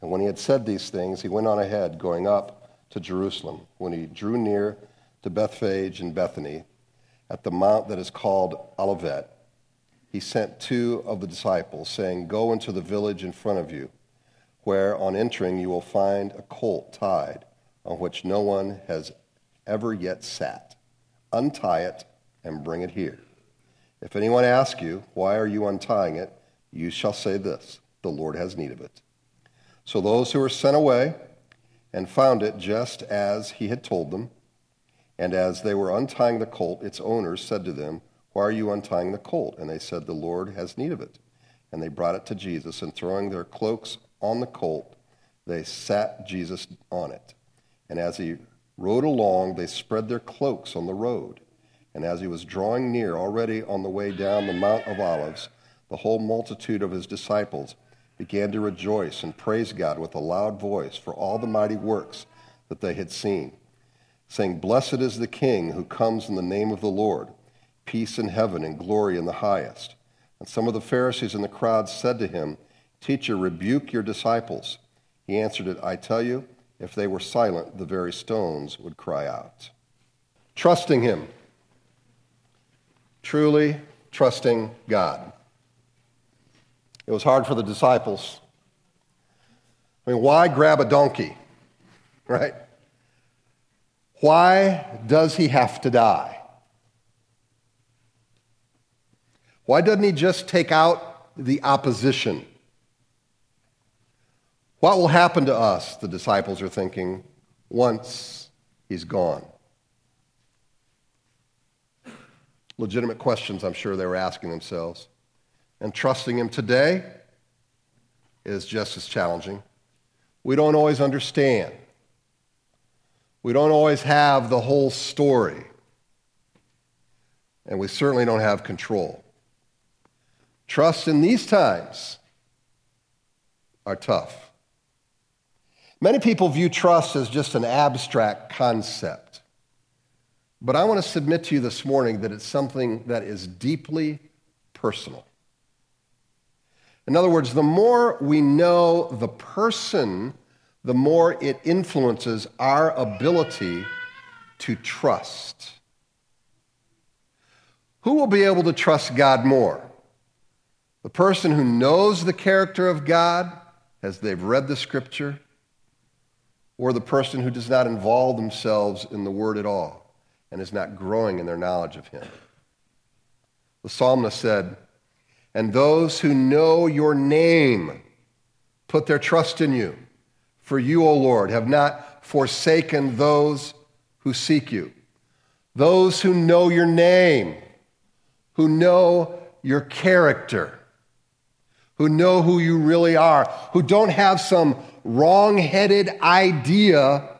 And when he had said these things, he went on ahead, going up to Jerusalem. When he drew near to Bethphage and Bethany, at the mount that is called Olivet, he sent two of the disciples, saying, Go into the village in front of you, where on entering you will find a colt tied, on which no one has ever yet sat. Untie it and bring it here. If anyone asks you, Why are you untying it? you shall say this The Lord has need of it. So those who were sent away and found it just as he had told them, and as they were untying the colt, its owners said to them, Why are you untying the colt? And they said, The Lord has need of it. And they brought it to Jesus, and throwing their cloaks on the colt, they sat Jesus on it. And as he rode along, they spread their cloaks on the road. And as he was drawing near, already on the way down the Mount of Olives, the whole multitude of his disciples began to rejoice and praise God with a loud voice for all the mighty works that they had seen saying, Blessed is the King who comes in the name of the Lord, peace in heaven and glory in the highest. And some of the Pharisees in the crowd said to him, Teacher, rebuke your disciples. He answered it, I tell you, if they were silent, the very stones would cry out. Trusting him. Truly trusting God. It was hard for the disciples. I mean, why grab a donkey? Right? Why does he have to die? Why doesn't he just take out the opposition? What will happen to us, the disciples are thinking, once he's gone? Legitimate questions, I'm sure they were asking themselves. And trusting him today is just as challenging. We don't always understand. We don't always have the whole story, and we certainly don't have control. Trust in these times are tough. Many people view trust as just an abstract concept. But I want to submit to you this morning that it's something that is deeply personal. In other words, the more we know the person the more it influences our ability to trust. Who will be able to trust God more? The person who knows the character of God as they've read the scripture, or the person who does not involve themselves in the word at all and is not growing in their knowledge of Him? The psalmist said, And those who know your name put their trust in you. For you, O Lord, have not forsaken those who seek you, those who know your name, who know your character, who know who you really are, who don't have some wrong headed idea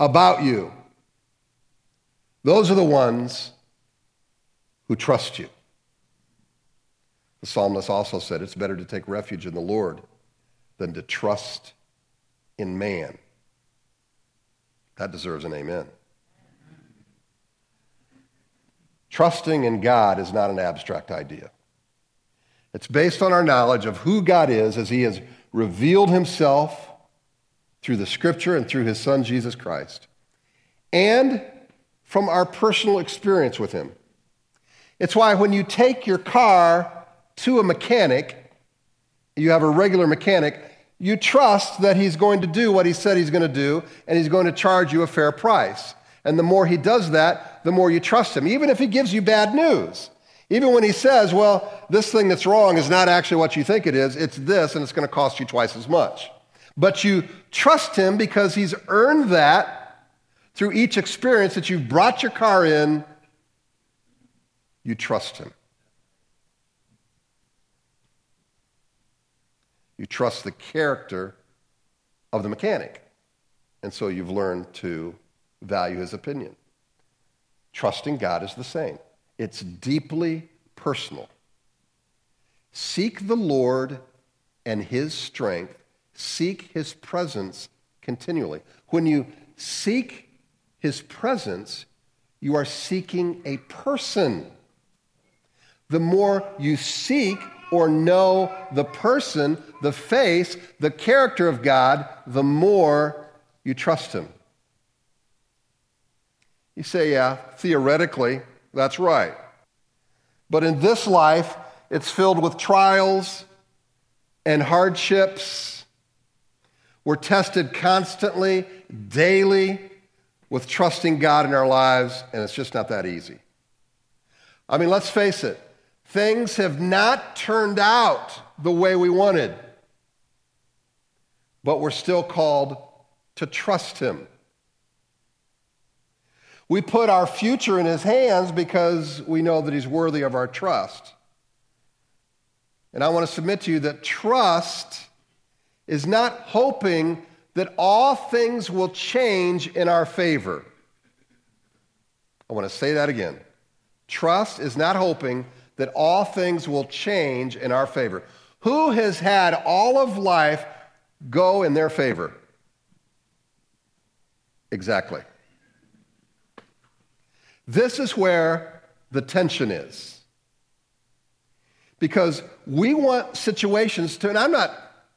about you. Those are the ones who trust you. The psalmist also said it's better to take refuge in the Lord than to trust in man. That deserves an amen. Trusting in God is not an abstract idea. It's based on our knowledge of who God is as He has revealed Himself through the Scripture and through His Son, Jesus Christ, and from our personal experience with Him. It's why when you take your car to a mechanic, you have a regular mechanic, you trust that he's going to do what he said he's going to do, and he's going to charge you a fair price. And the more he does that, the more you trust him, even if he gives you bad news. Even when he says, well, this thing that's wrong is not actually what you think it is, it's this, and it's going to cost you twice as much. But you trust him because he's earned that through each experience that you've brought your car in. You trust him. You trust the character of the mechanic. And so you've learned to value his opinion. Trusting God is the same, it's deeply personal. Seek the Lord and his strength, seek his presence continually. When you seek his presence, you are seeking a person. The more you seek or know the person, the face, the character of God, the more you trust Him. You say, yeah, theoretically, that's right. But in this life, it's filled with trials and hardships. We're tested constantly, daily, with trusting God in our lives, and it's just not that easy. I mean, let's face it, things have not turned out the way we wanted, but we're still called to trust Him. We put our future in His hands because we know that He's worthy of our trust. And I want to submit to you that trust is not hoping that all things will change in our favor. I want to say that again. Trust is not hoping that all things will change in our favor. Who has had all of life go in their favor? Exactly. This is where the tension is. Because we want situations to, and I'm not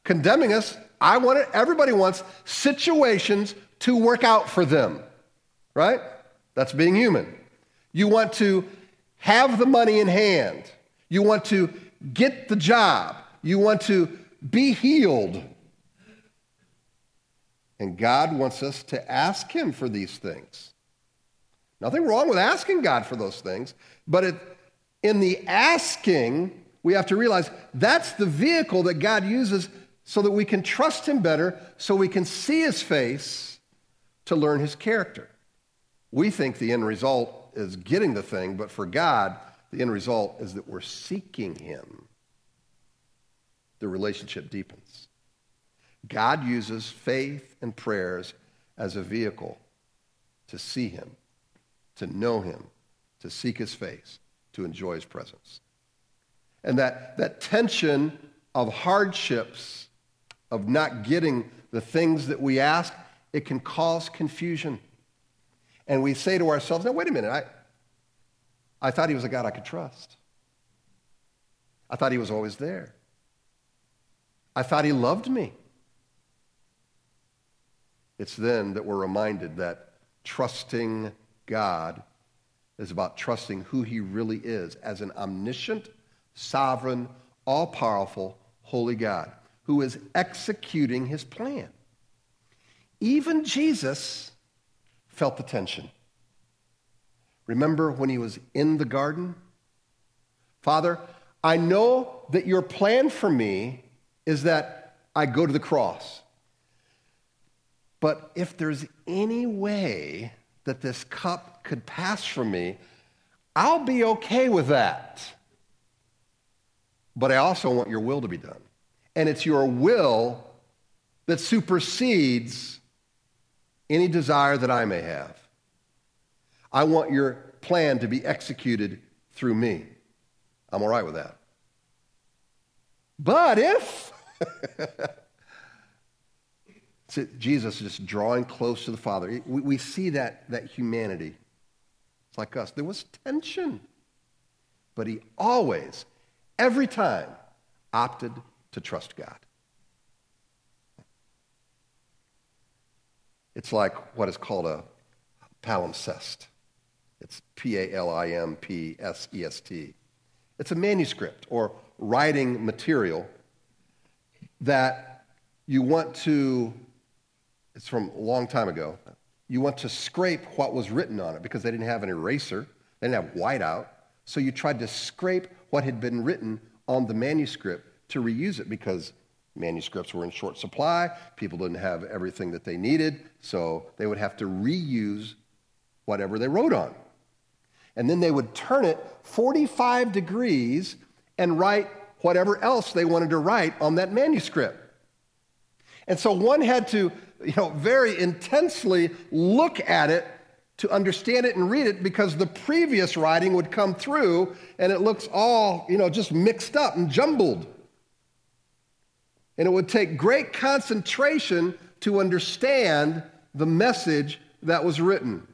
condemning us, I want it, everybody wants situations to work out for them, right? That's being human. You want to have the money in hand. You want to get the job. You want to be healed. And God wants us to ask Him for these things. Nothing wrong with asking God for those things, but it, in the asking, we have to realize that's the vehicle that God uses so that we can trust Him better, so we can see His face to learn His character. We think the end result is getting the thing, but for God, the end result is that we're seeking Him. The relationship deepens. God uses faith and prayers as a vehicle to see Him, to know Him, to seek His face, to enjoy His presence. And that, that tension of hardships, of not getting the things that we ask, it can cause confusion. And we say to ourselves, now, wait a minute, I, I thought he was a God I could trust. I thought he was always there. I thought he loved me. It's then that we're reminded that trusting God is about trusting who he really is as an omniscient, sovereign, all powerful, holy God who is executing his plan. Even Jesus felt the tension. Remember when he was in the garden? Father, I know that your plan for me is that I go to the cross. But if there's any way that this cup could pass from me, I'll be okay with that. But I also want your will to be done. And it's your will that supersedes any desire that I may have. I want your plan to be executed through me. I'm all right with that. But if Jesus is just drawing close to the Father, we, we see that, that humanity. It's like us. There was tension, but he always, every time, opted to trust God. It's like what is called a palimpsest. It's P A L I M P S E S T. It's a manuscript or writing material that you want to, it's from a long time ago, you want to scrape what was written on it because they didn't have an eraser, they didn't have whiteout. So you tried to scrape what had been written on the manuscript to reuse it because manuscripts were in short supply. People didn't have everything that they needed, so they would have to reuse whatever they wrote on. And then they would turn it 45 degrees and write whatever else they wanted to write on that manuscript. And so one had to, you know, very intensely look at it to understand it and read it because the previous writing would come through and it looks all, you know, just mixed up and jumbled. And it would take great concentration to understand the message that was written.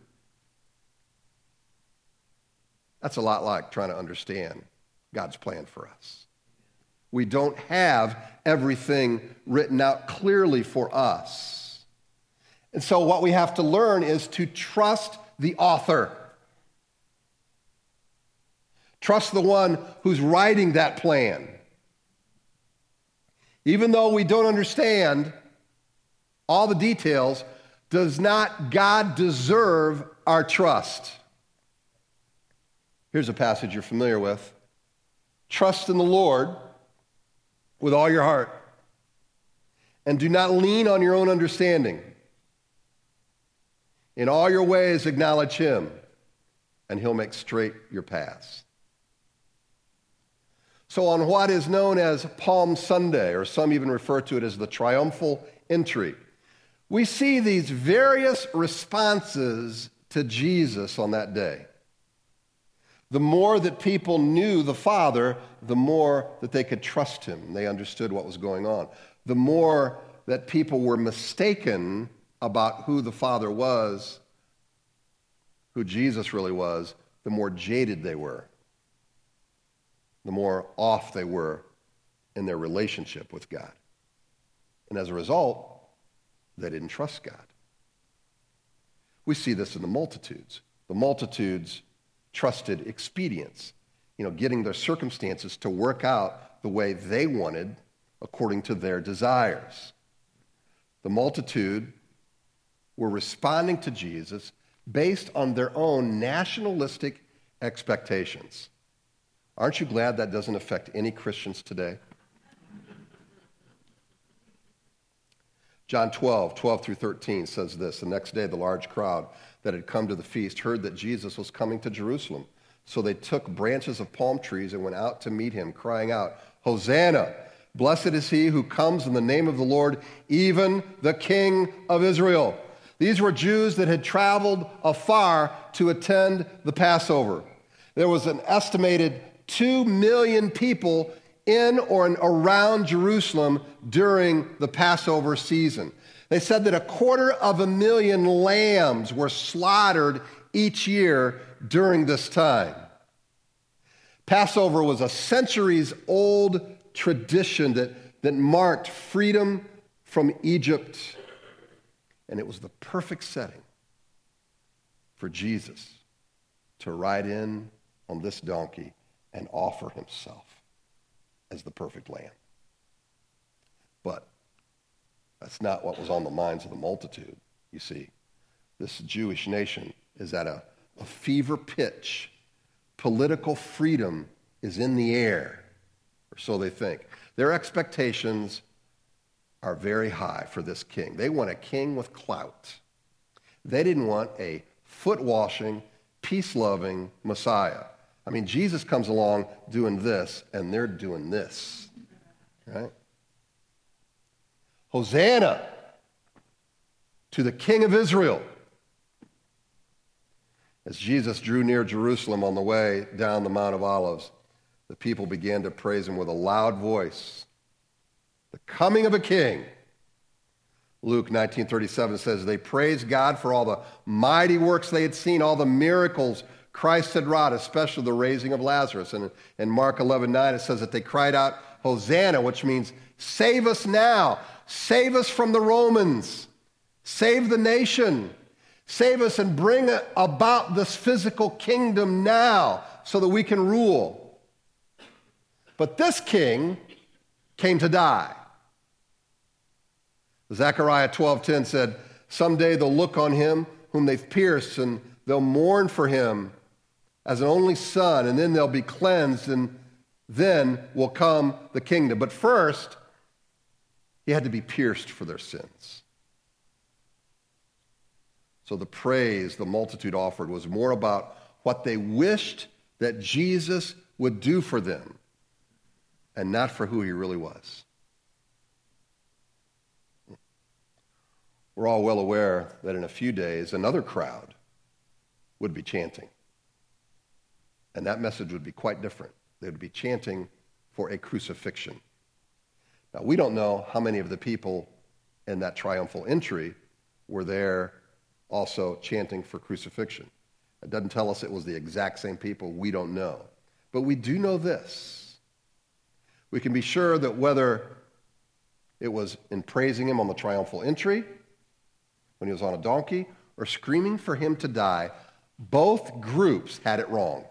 That's a lot like trying to understand God's plan for us. We don't have everything written out clearly for us. And so, what we have to learn is to trust the author. Trust the one who's writing that plan. Even though we don't understand all the details, does not God deserve our trust? Here's a passage you're familiar with Trust in the Lord with all your heart, and do not lean on your own understanding. In all your ways, acknowledge Him, and He'll make straight your paths. So, on what is known as Palm Sunday, or some even refer to it as the triumphal entry, we see these various responses to Jesus on that day. The more that people knew the Father, the more that they could trust him. They understood what was going on. The more that people were mistaken about who the Father was, who Jesus really was, the more jaded they were, the more off they were in their relationship with God. And as a result, they didn't trust God. We see this in the multitudes. The multitudes trusted expedience, you know, getting their circumstances to work out the way they wanted according to their desires. The multitude were responding to Jesus based on their own nationalistic expectations. Aren't you glad that doesn't affect any Christians today? John 12, 12 through 13 says this The next day, the large crowd that had come to the feast heard that Jesus was coming to Jerusalem. So they took branches of palm trees and went out to meet him, crying out, Hosanna! Blessed is he who comes in the name of the Lord, even the King of Israel. These were Jews that had traveled afar to attend the Passover. There was an estimated 2 million people in or around Jerusalem during the Passover season. They said that a quarter of a million lambs were slaughtered each year during this time. Passover was a centuries old tradition that, that marked freedom from Egypt, and it was the perfect setting for Jesus to ride in on this donkey and offer himself as the perfect lamb. But that's not what was on the minds of the multitude, you see. This Jewish nation is at a, a fever pitch. Political freedom is in the air, or so they think. Their expectations are very high for this king. They want a king with clout. They didn't want a foot washing, peace loving Messiah. I mean, Jesus comes along doing this, and they're doing this. Right? Hosanna to the King of Israel. As Jesus drew near Jerusalem on the way down the Mount of Olives, the people began to praise him with a loud voice. The coming of a king. Luke 19:37 says they praised God for all the mighty works they had seen, all the miracles Christ had wrought, especially the raising of Lazarus. And in Mark 11 9, it says that they cried out, Hosanna, which means save us now, save us from the Romans, save the nation, save us and bring about this physical kingdom now so that we can rule. But this king came to die. Zechariah 12:10 said, "Someday they'll look on him whom they've pierced and they'll mourn for him as an only son, and then they'll be cleansed, and then will come the kingdom. But first, he had to be pierced for their sins. So the praise the multitude offered was more about what they wished that Jesus would do for them and not for who he really was. We're all well aware that in a few days, another crowd would be chanting. And that message would be quite different. They would be chanting for a crucifixion. Now, we don't know how many of the people in that triumphal entry were there also chanting for crucifixion. It doesn't tell us it was the exact same people. We don't know. But we do know this. We can be sure that whether it was in praising him on the triumphal entry, when he was on a donkey, or screaming for him to die, both groups had it wrong.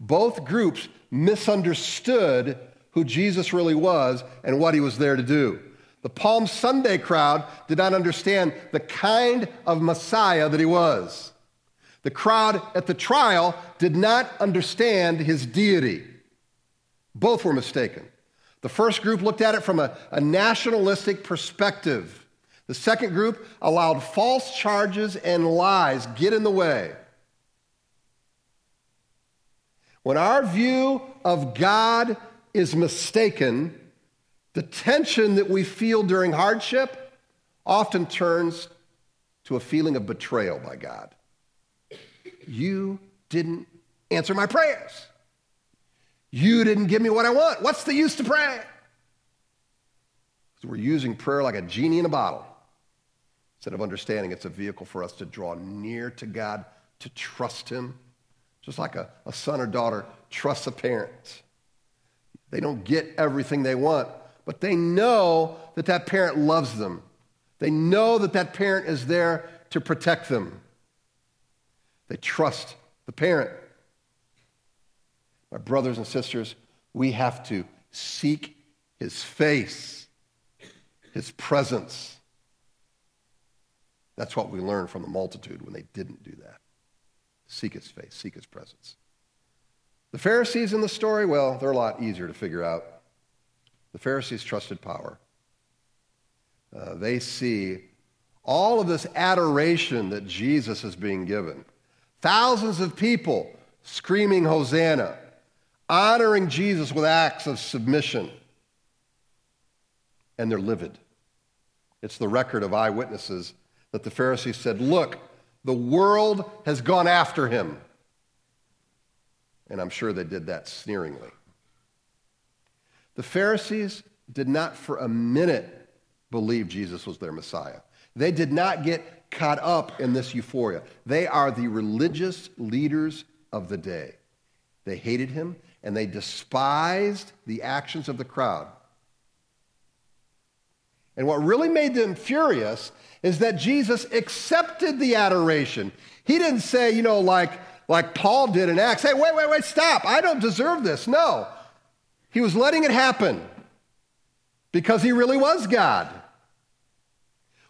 Both groups misunderstood who Jesus really was and what he was there to do. The Palm Sunday crowd did not understand the kind of Messiah that he was. The crowd at the trial did not understand his deity. Both were mistaken. The first group looked at it from a, a nationalistic perspective. The second group allowed false charges and lies get in the way. When our view of God is mistaken, the tension that we feel during hardship often turns to a feeling of betrayal by God. You didn't answer my prayers. You didn't give me what I want. What's the use to pray? So we're using prayer like a genie in a bottle. Instead of understanding it's a vehicle for us to draw near to God, to trust Him, just like a, a son or daughter trusts a parent. They don't get everything they want, but they know that that parent loves them. They know that that parent is there to protect them. They trust the parent. My brothers and sisters, we have to seek his face, his presence. That's what we learned from the multitude when they didn't do that. Seek his face, seek his presence. The Pharisees in the story, well, they're a lot easier to figure out. The Pharisees trusted power. Uh, they see all of this adoration that Jesus is being given. Thousands of people screaming, Hosanna, honoring Jesus with acts of submission. And they're livid. It's the record of eyewitnesses that the Pharisees said, Look, the world has gone after him. And I'm sure they did that sneeringly. The Pharisees did not for a minute believe Jesus was their Messiah. They did not get caught up in this euphoria. They are the religious leaders of the day. They hated him and they despised the actions of the crowd. And what really made them furious is that Jesus accepted the adoration. He didn't say, you know, like, like Paul did in Acts, hey, wait, wait, wait, stop. I don't deserve this. No. He was letting it happen because he really was God.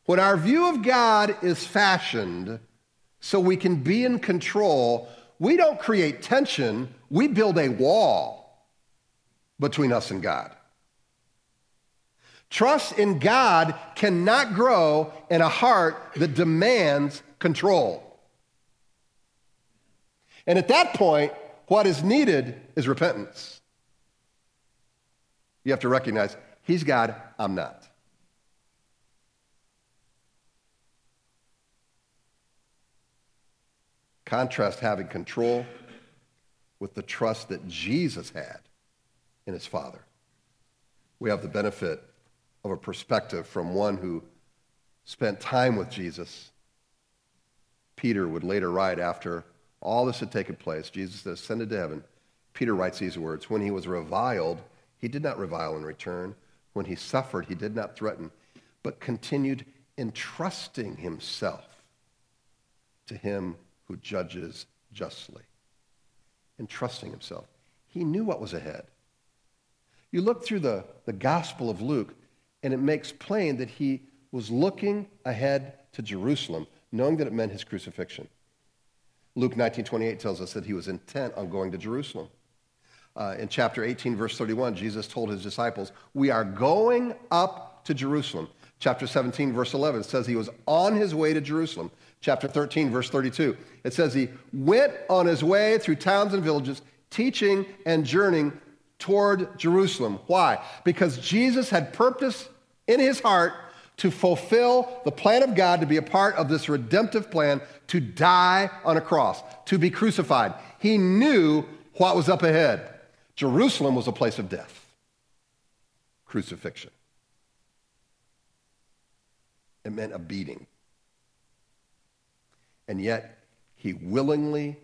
When our view of God is fashioned so we can be in control, we don't create tension, we build a wall between us and God. Trust in God cannot grow in a heart that demands control. And at that point, what is needed is repentance. You have to recognize He's God, I'm not. Contrast having control with the trust that Jesus had in his Father. We have the benefit of a perspective from one who spent time with Jesus. Peter would later write after all this had taken place, Jesus had ascended to heaven. Peter writes these words When he was reviled, he did not revile in return. When he suffered, he did not threaten, but continued entrusting himself to him who judges justly. Entrusting himself. He knew what was ahead. You look through the, the Gospel of Luke, and it makes plain that he was looking ahead to Jerusalem, knowing that it meant his crucifixion. Luke 19:28 tells us that he was intent on going to Jerusalem. Uh, in chapter 18, verse 31, Jesus told his disciples, We are going up to Jerusalem. Chapter 17, verse 11 says he was on his way to Jerusalem. Chapter 13, verse 32, it says he went on his way through towns and villages, teaching and journeying toward Jerusalem. Why? Because Jesus had purpose in his heart to fulfill the plan of God to be a part of this redemptive plan to die on a cross, to be crucified. He knew what was up ahead. Jerusalem was a place of death, crucifixion. It meant a beating. And yet, he willingly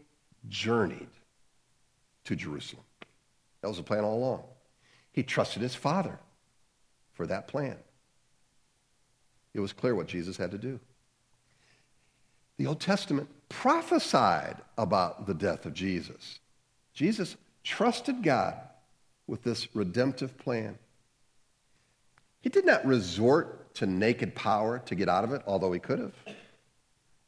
journeyed to Jerusalem. That was the plan all along. He trusted his Father for that plan. It was clear what Jesus had to do. The Old Testament prophesied about the death of Jesus. Jesus trusted God with this redemptive plan. He did not resort to naked power to get out of it, although he could have.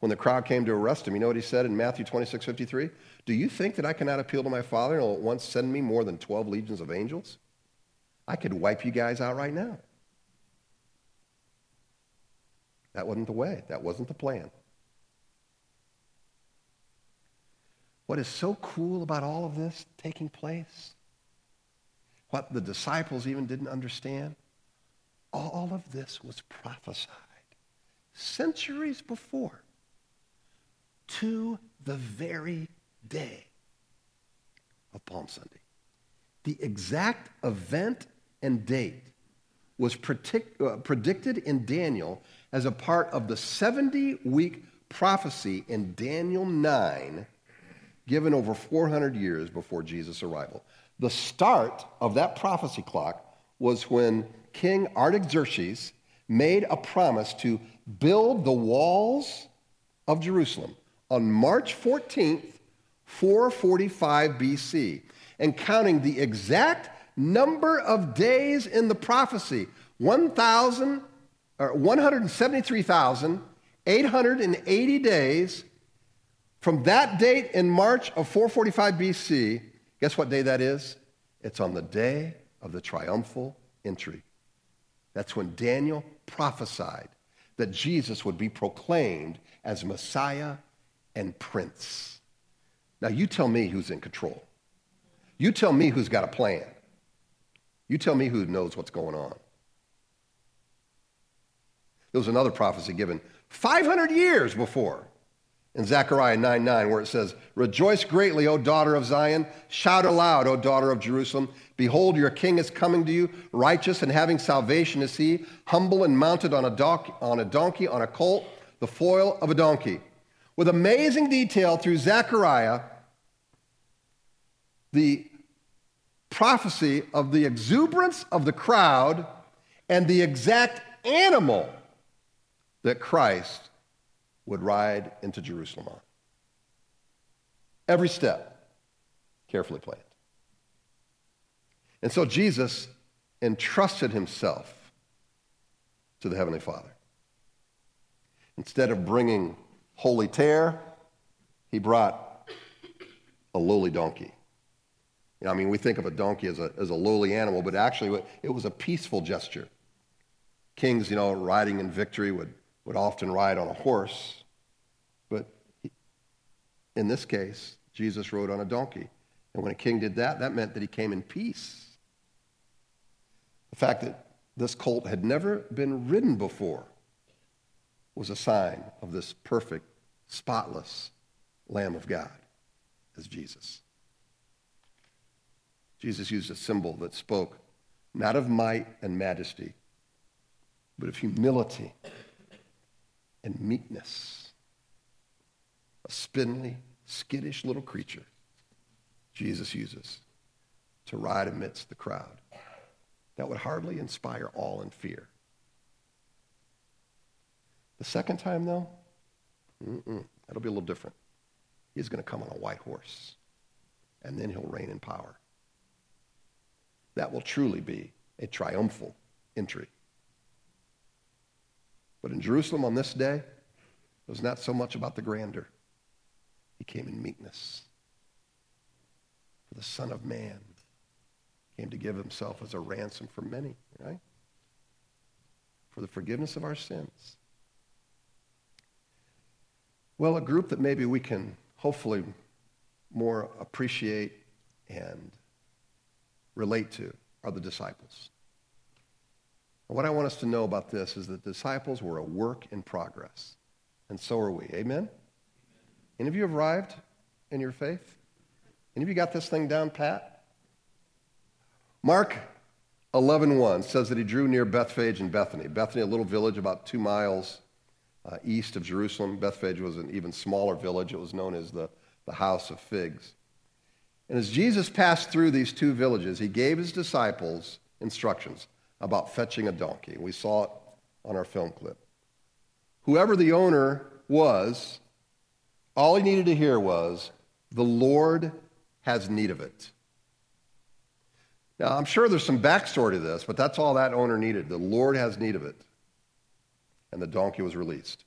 When the crowd came to arrest him, you know what he said in Matthew 26 53? Do you think that I cannot appeal to my Father and will at once send me more than 12 legions of angels? I could wipe you guys out right now. That wasn't the way, that wasn't the plan. What is so cool about all of this taking place, what the disciples even didn't understand, all of this was prophesied centuries before to the very day of Palm Sunday. The exact event and date was predict, uh, predicted in Daniel as a part of the 70 week prophecy in Daniel 9, given over 400 years before Jesus' arrival. The start of that prophecy clock was when King Artaxerxes made a promise to build the walls of Jerusalem on March 14th, 445 BC, and counting the exact number of days in the prophecy 1,000 or 173,880 days from that date in March of 445 BC. Guess what day that is? It's on the day of the triumphal entry. That's when Daniel prophesied that Jesus would be proclaimed as Messiah and Prince. Now, you tell me who's in control. You tell me who's got a plan. You tell me who knows what's going on. There was another prophecy given 500 years before in Zechariah 9 9, where it says, Rejoice greatly, O daughter of Zion. Shout aloud, O daughter of Jerusalem. Behold, your king is coming to you, righteous and having salvation is he, humble and mounted on a, donkey, on a donkey, on a colt, the foal of a donkey. With amazing detail through Zechariah, the prophecy of the exuberance of the crowd and the exact animal that Christ would ride into Jerusalem on. Every step carefully planned. And so Jesus entrusted himself to the Heavenly Father. Instead of bringing holy tear, he brought a lowly donkey. You know, I mean, we think of a donkey as a, as a lowly animal, but actually it was a peaceful gesture. Kings, you know, riding in victory would, would often ride on a horse, but in this case, Jesus rode on a donkey. And when a king did that, that meant that he came in peace. The fact that this colt had never been ridden before was a sign of this perfect, spotless Lamb of God as Jesus. Jesus used a symbol that spoke not of might and majesty, but of humility and meekness. A spindly, skittish little creature Jesus uses to ride amidst the crowd that would hardly inspire awe and fear. The second time, though, that'll be a little different. He's going to come on a white horse, and then he'll reign in power. That will truly be a triumphal entry. But in Jerusalem on this day, it was not so much about the grandeur. He came in meekness. For the Son of Man came to give himself as a ransom for many, right? For the forgiveness of our sins. Well, a group that maybe we can hopefully more appreciate and relate to are the disciples. What I want us to know about this is that disciples were a work in progress, and so are we. Amen? Any of you have arrived in your faith? Any of you got this thing down pat? Mark 11.1 says that he drew near Bethphage and Bethany. Bethany, a little village about two miles uh, east of Jerusalem. Bethphage was an even smaller village. It was known as the, the House of Figs. And as Jesus passed through these two villages, he gave his disciples instructions about fetching a donkey. We saw it on our film clip. Whoever the owner was, all he needed to hear was, The Lord has need of it. Now, I'm sure there's some backstory to this, but that's all that owner needed. The Lord has need of it. And the donkey was released.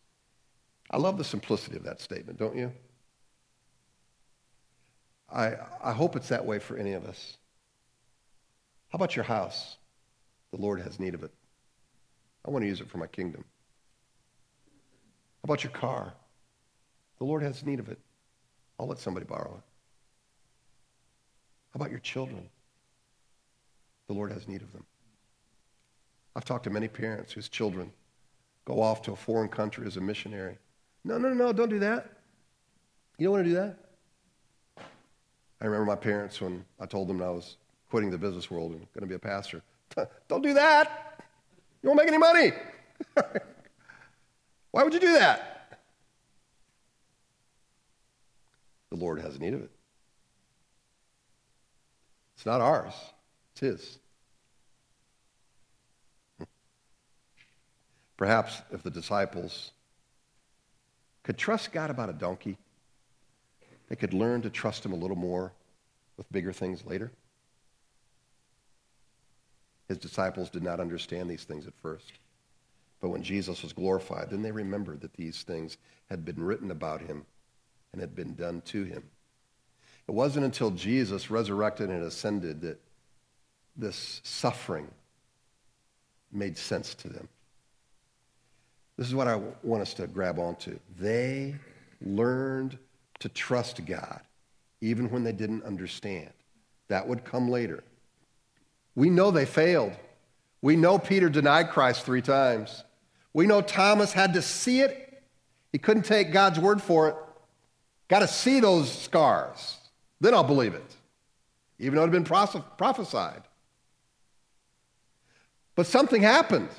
I love the simplicity of that statement, don't you? I, I hope it's that way for any of us. How about your house? The Lord has need of it. I want to use it for my kingdom. How about your car? The Lord has need of it. I'll let somebody borrow it. How about your children? The Lord has need of them. I've talked to many parents whose children go off to a foreign country as a missionary. No, no, no, don't do that. You don't want to do that? I remember my parents when I told them I was quitting the business world and going to be a pastor. Don't do that. You won't make any money. Why would you do that? The Lord has need of it. It's not ours, it's His. Perhaps if the disciples could trust God about a donkey, they could learn to trust Him a little more with bigger things later. His disciples did not understand these things at first. But when Jesus was glorified, then they remembered that these things had been written about him and had been done to him. It wasn't until Jesus resurrected and ascended that this suffering made sense to them. This is what I want us to grab onto. They learned to trust God even when they didn't understand. That would come later. We know they failed. We know Peter denied Christ three times. We know Thomas had to see it. He couldn't take God's word for it. Got to see those scars. Then I'll believe it, even though it had been prophesied. But something happened.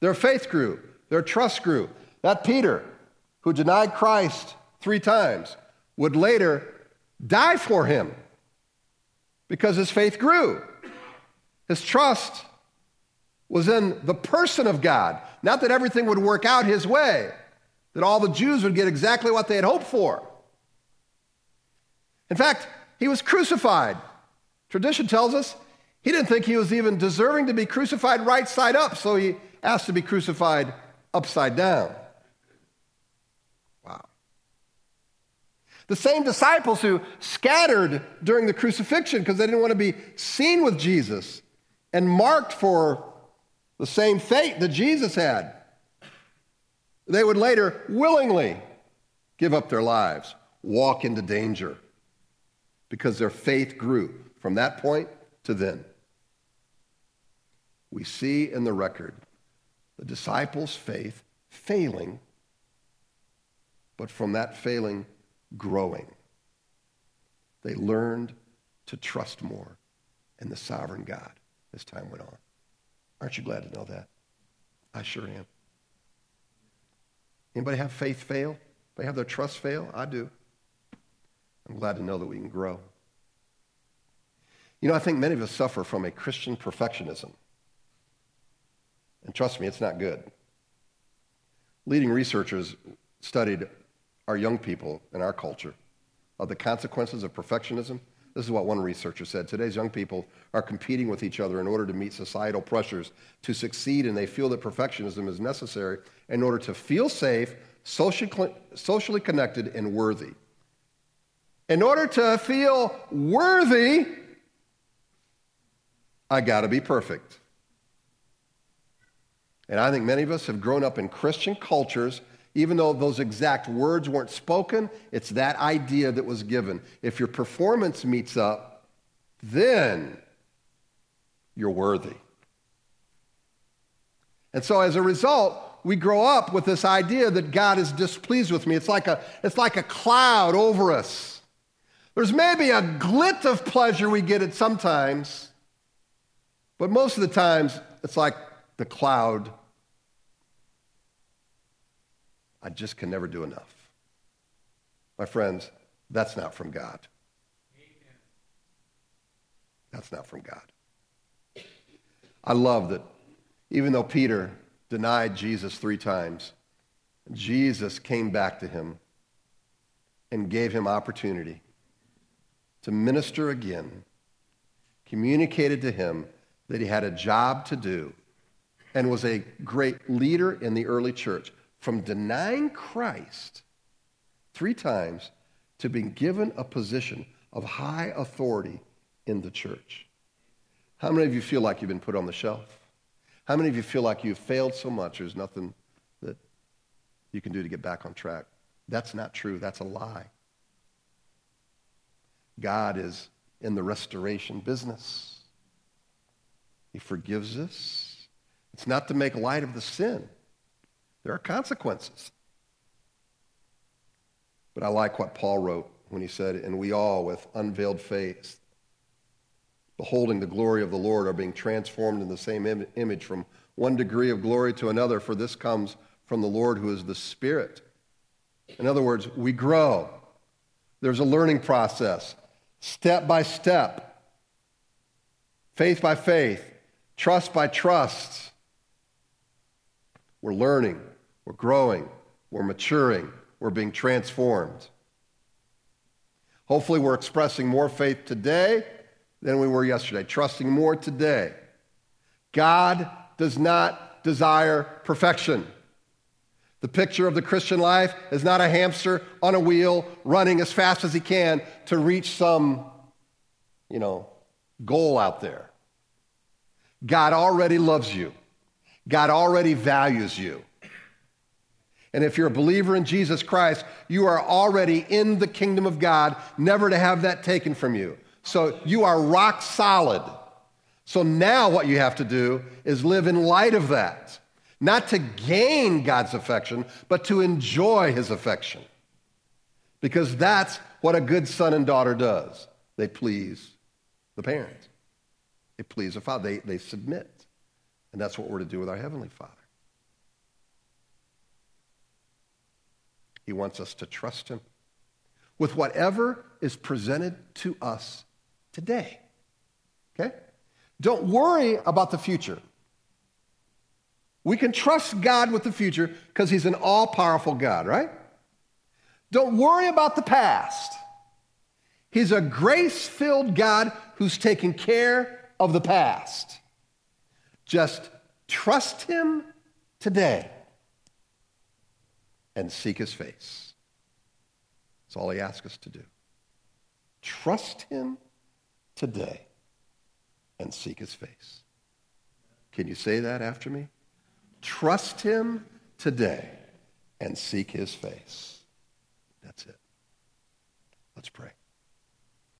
Their faith grew, their trust grew. That Peter, who denied Christ three times, would later die for him because his faith grew. His trust was in the person of God, not that everything would work out his way, that all the Jews would get exactly what they had hoped for. In fact, he was crucified. Tradition tells us he didn't think he was even deserving to be crucified right side up, so he asked to be crucified upside down. The same disciples who scattered during the crucifixion because they didn't want to be seen with Jesus and marked for the same fate that Jesus had. They would later willingly give up their lives, walk into danger, because their faith grew from that point to then. We see in the record the disciples' faith failing, but from that failing, growing. They learned to trust more in the sovereign God as time went on. Aren't you glad to know that? I sure am. Anybody have faith fail? They have their trust fail? I do. I'm glad to know that we can grow. You know, I think many of us suffer from a Christian perfectionism. And trust me, it's not good. Leading researchers studied our young people in our culture of the consequences of perfectionism this is what one researcher said. Today's young people are competing with each other in order to meet societal pressures to succeed, and they feel that perfectionism is necessary in order to feel safe, socially connected, and worthy. In order to feel worthy, I got to be perfect. And I think many of us have grown up in Christian cultures even though those exact words weren't spoken, it's that idea that was given. If your performance meets up, then you're worthy. And so as a result, we grow up with this idea that God is displeased with me. It's like a, it's like a cloud over us. There's maybe a glint of pleasure we get at sometimes, but most of the times it's like the cloud I just can never do enough. My friends, that's not from God. That's not from God. I love that even though Peter denied Jesus three times, Jesus came back to him and gave him opportunity to minister again, communicated to him that he had a job to do, and was a great leader in the early church. From denying Christ three times to being given a position of high authority in the church. How many of you feel like you've been put on the shelf? How many of you feel like you've failed so much there's nothing that you can do to get back on track? That's not true. That's a lie. God is in the restoration business. He forgives us. It's not to make light of the sin. There are consequences. But I like what Paul wrote when he said, And we all, with unveiled face, beholding the glory of the Lord, are being transformed in the same Im- image from one degree of glory to another, for this comes from the Lord who is the Spirit. In other words, we grow. There's a learning process, step by step, faith by faith, trust by trust. We're learning, we're growing, we're maturing, we're being transformed. Hopefully, we're expressing more faith today than we were yesterday, trusting more today. God does not desire perfection. The picture of the Christian life is not a hamster on a wheel running as fast as he can to reach some, you know, goal out there. God already loves you. God already values you. And if you're a believer in Jesus Christ, you are already in the kingdom of God, never to have that taken from you. So you are rock solid. So now what you have to do is live in light of that. Not to gain God's affection, but to enjoy his affection. Because that's what a good son and daughter does. They please the parent. They please the father. They, they submit. And that's what we're to do with our Heavenly Father. He wants us to trust Him with whatever is presented to us today. Okay? Don't worry about the future. We can trust God with the future because He's an all powerful God, right? Don't worry about the past. He's a grace filled God who's taking care of the past. Just trust Him today and seek His face. That's all He asks us to do. Trust Him today and seek His face. Can you say that after me? Trust Him today and seek His face. That's it. Let's pray.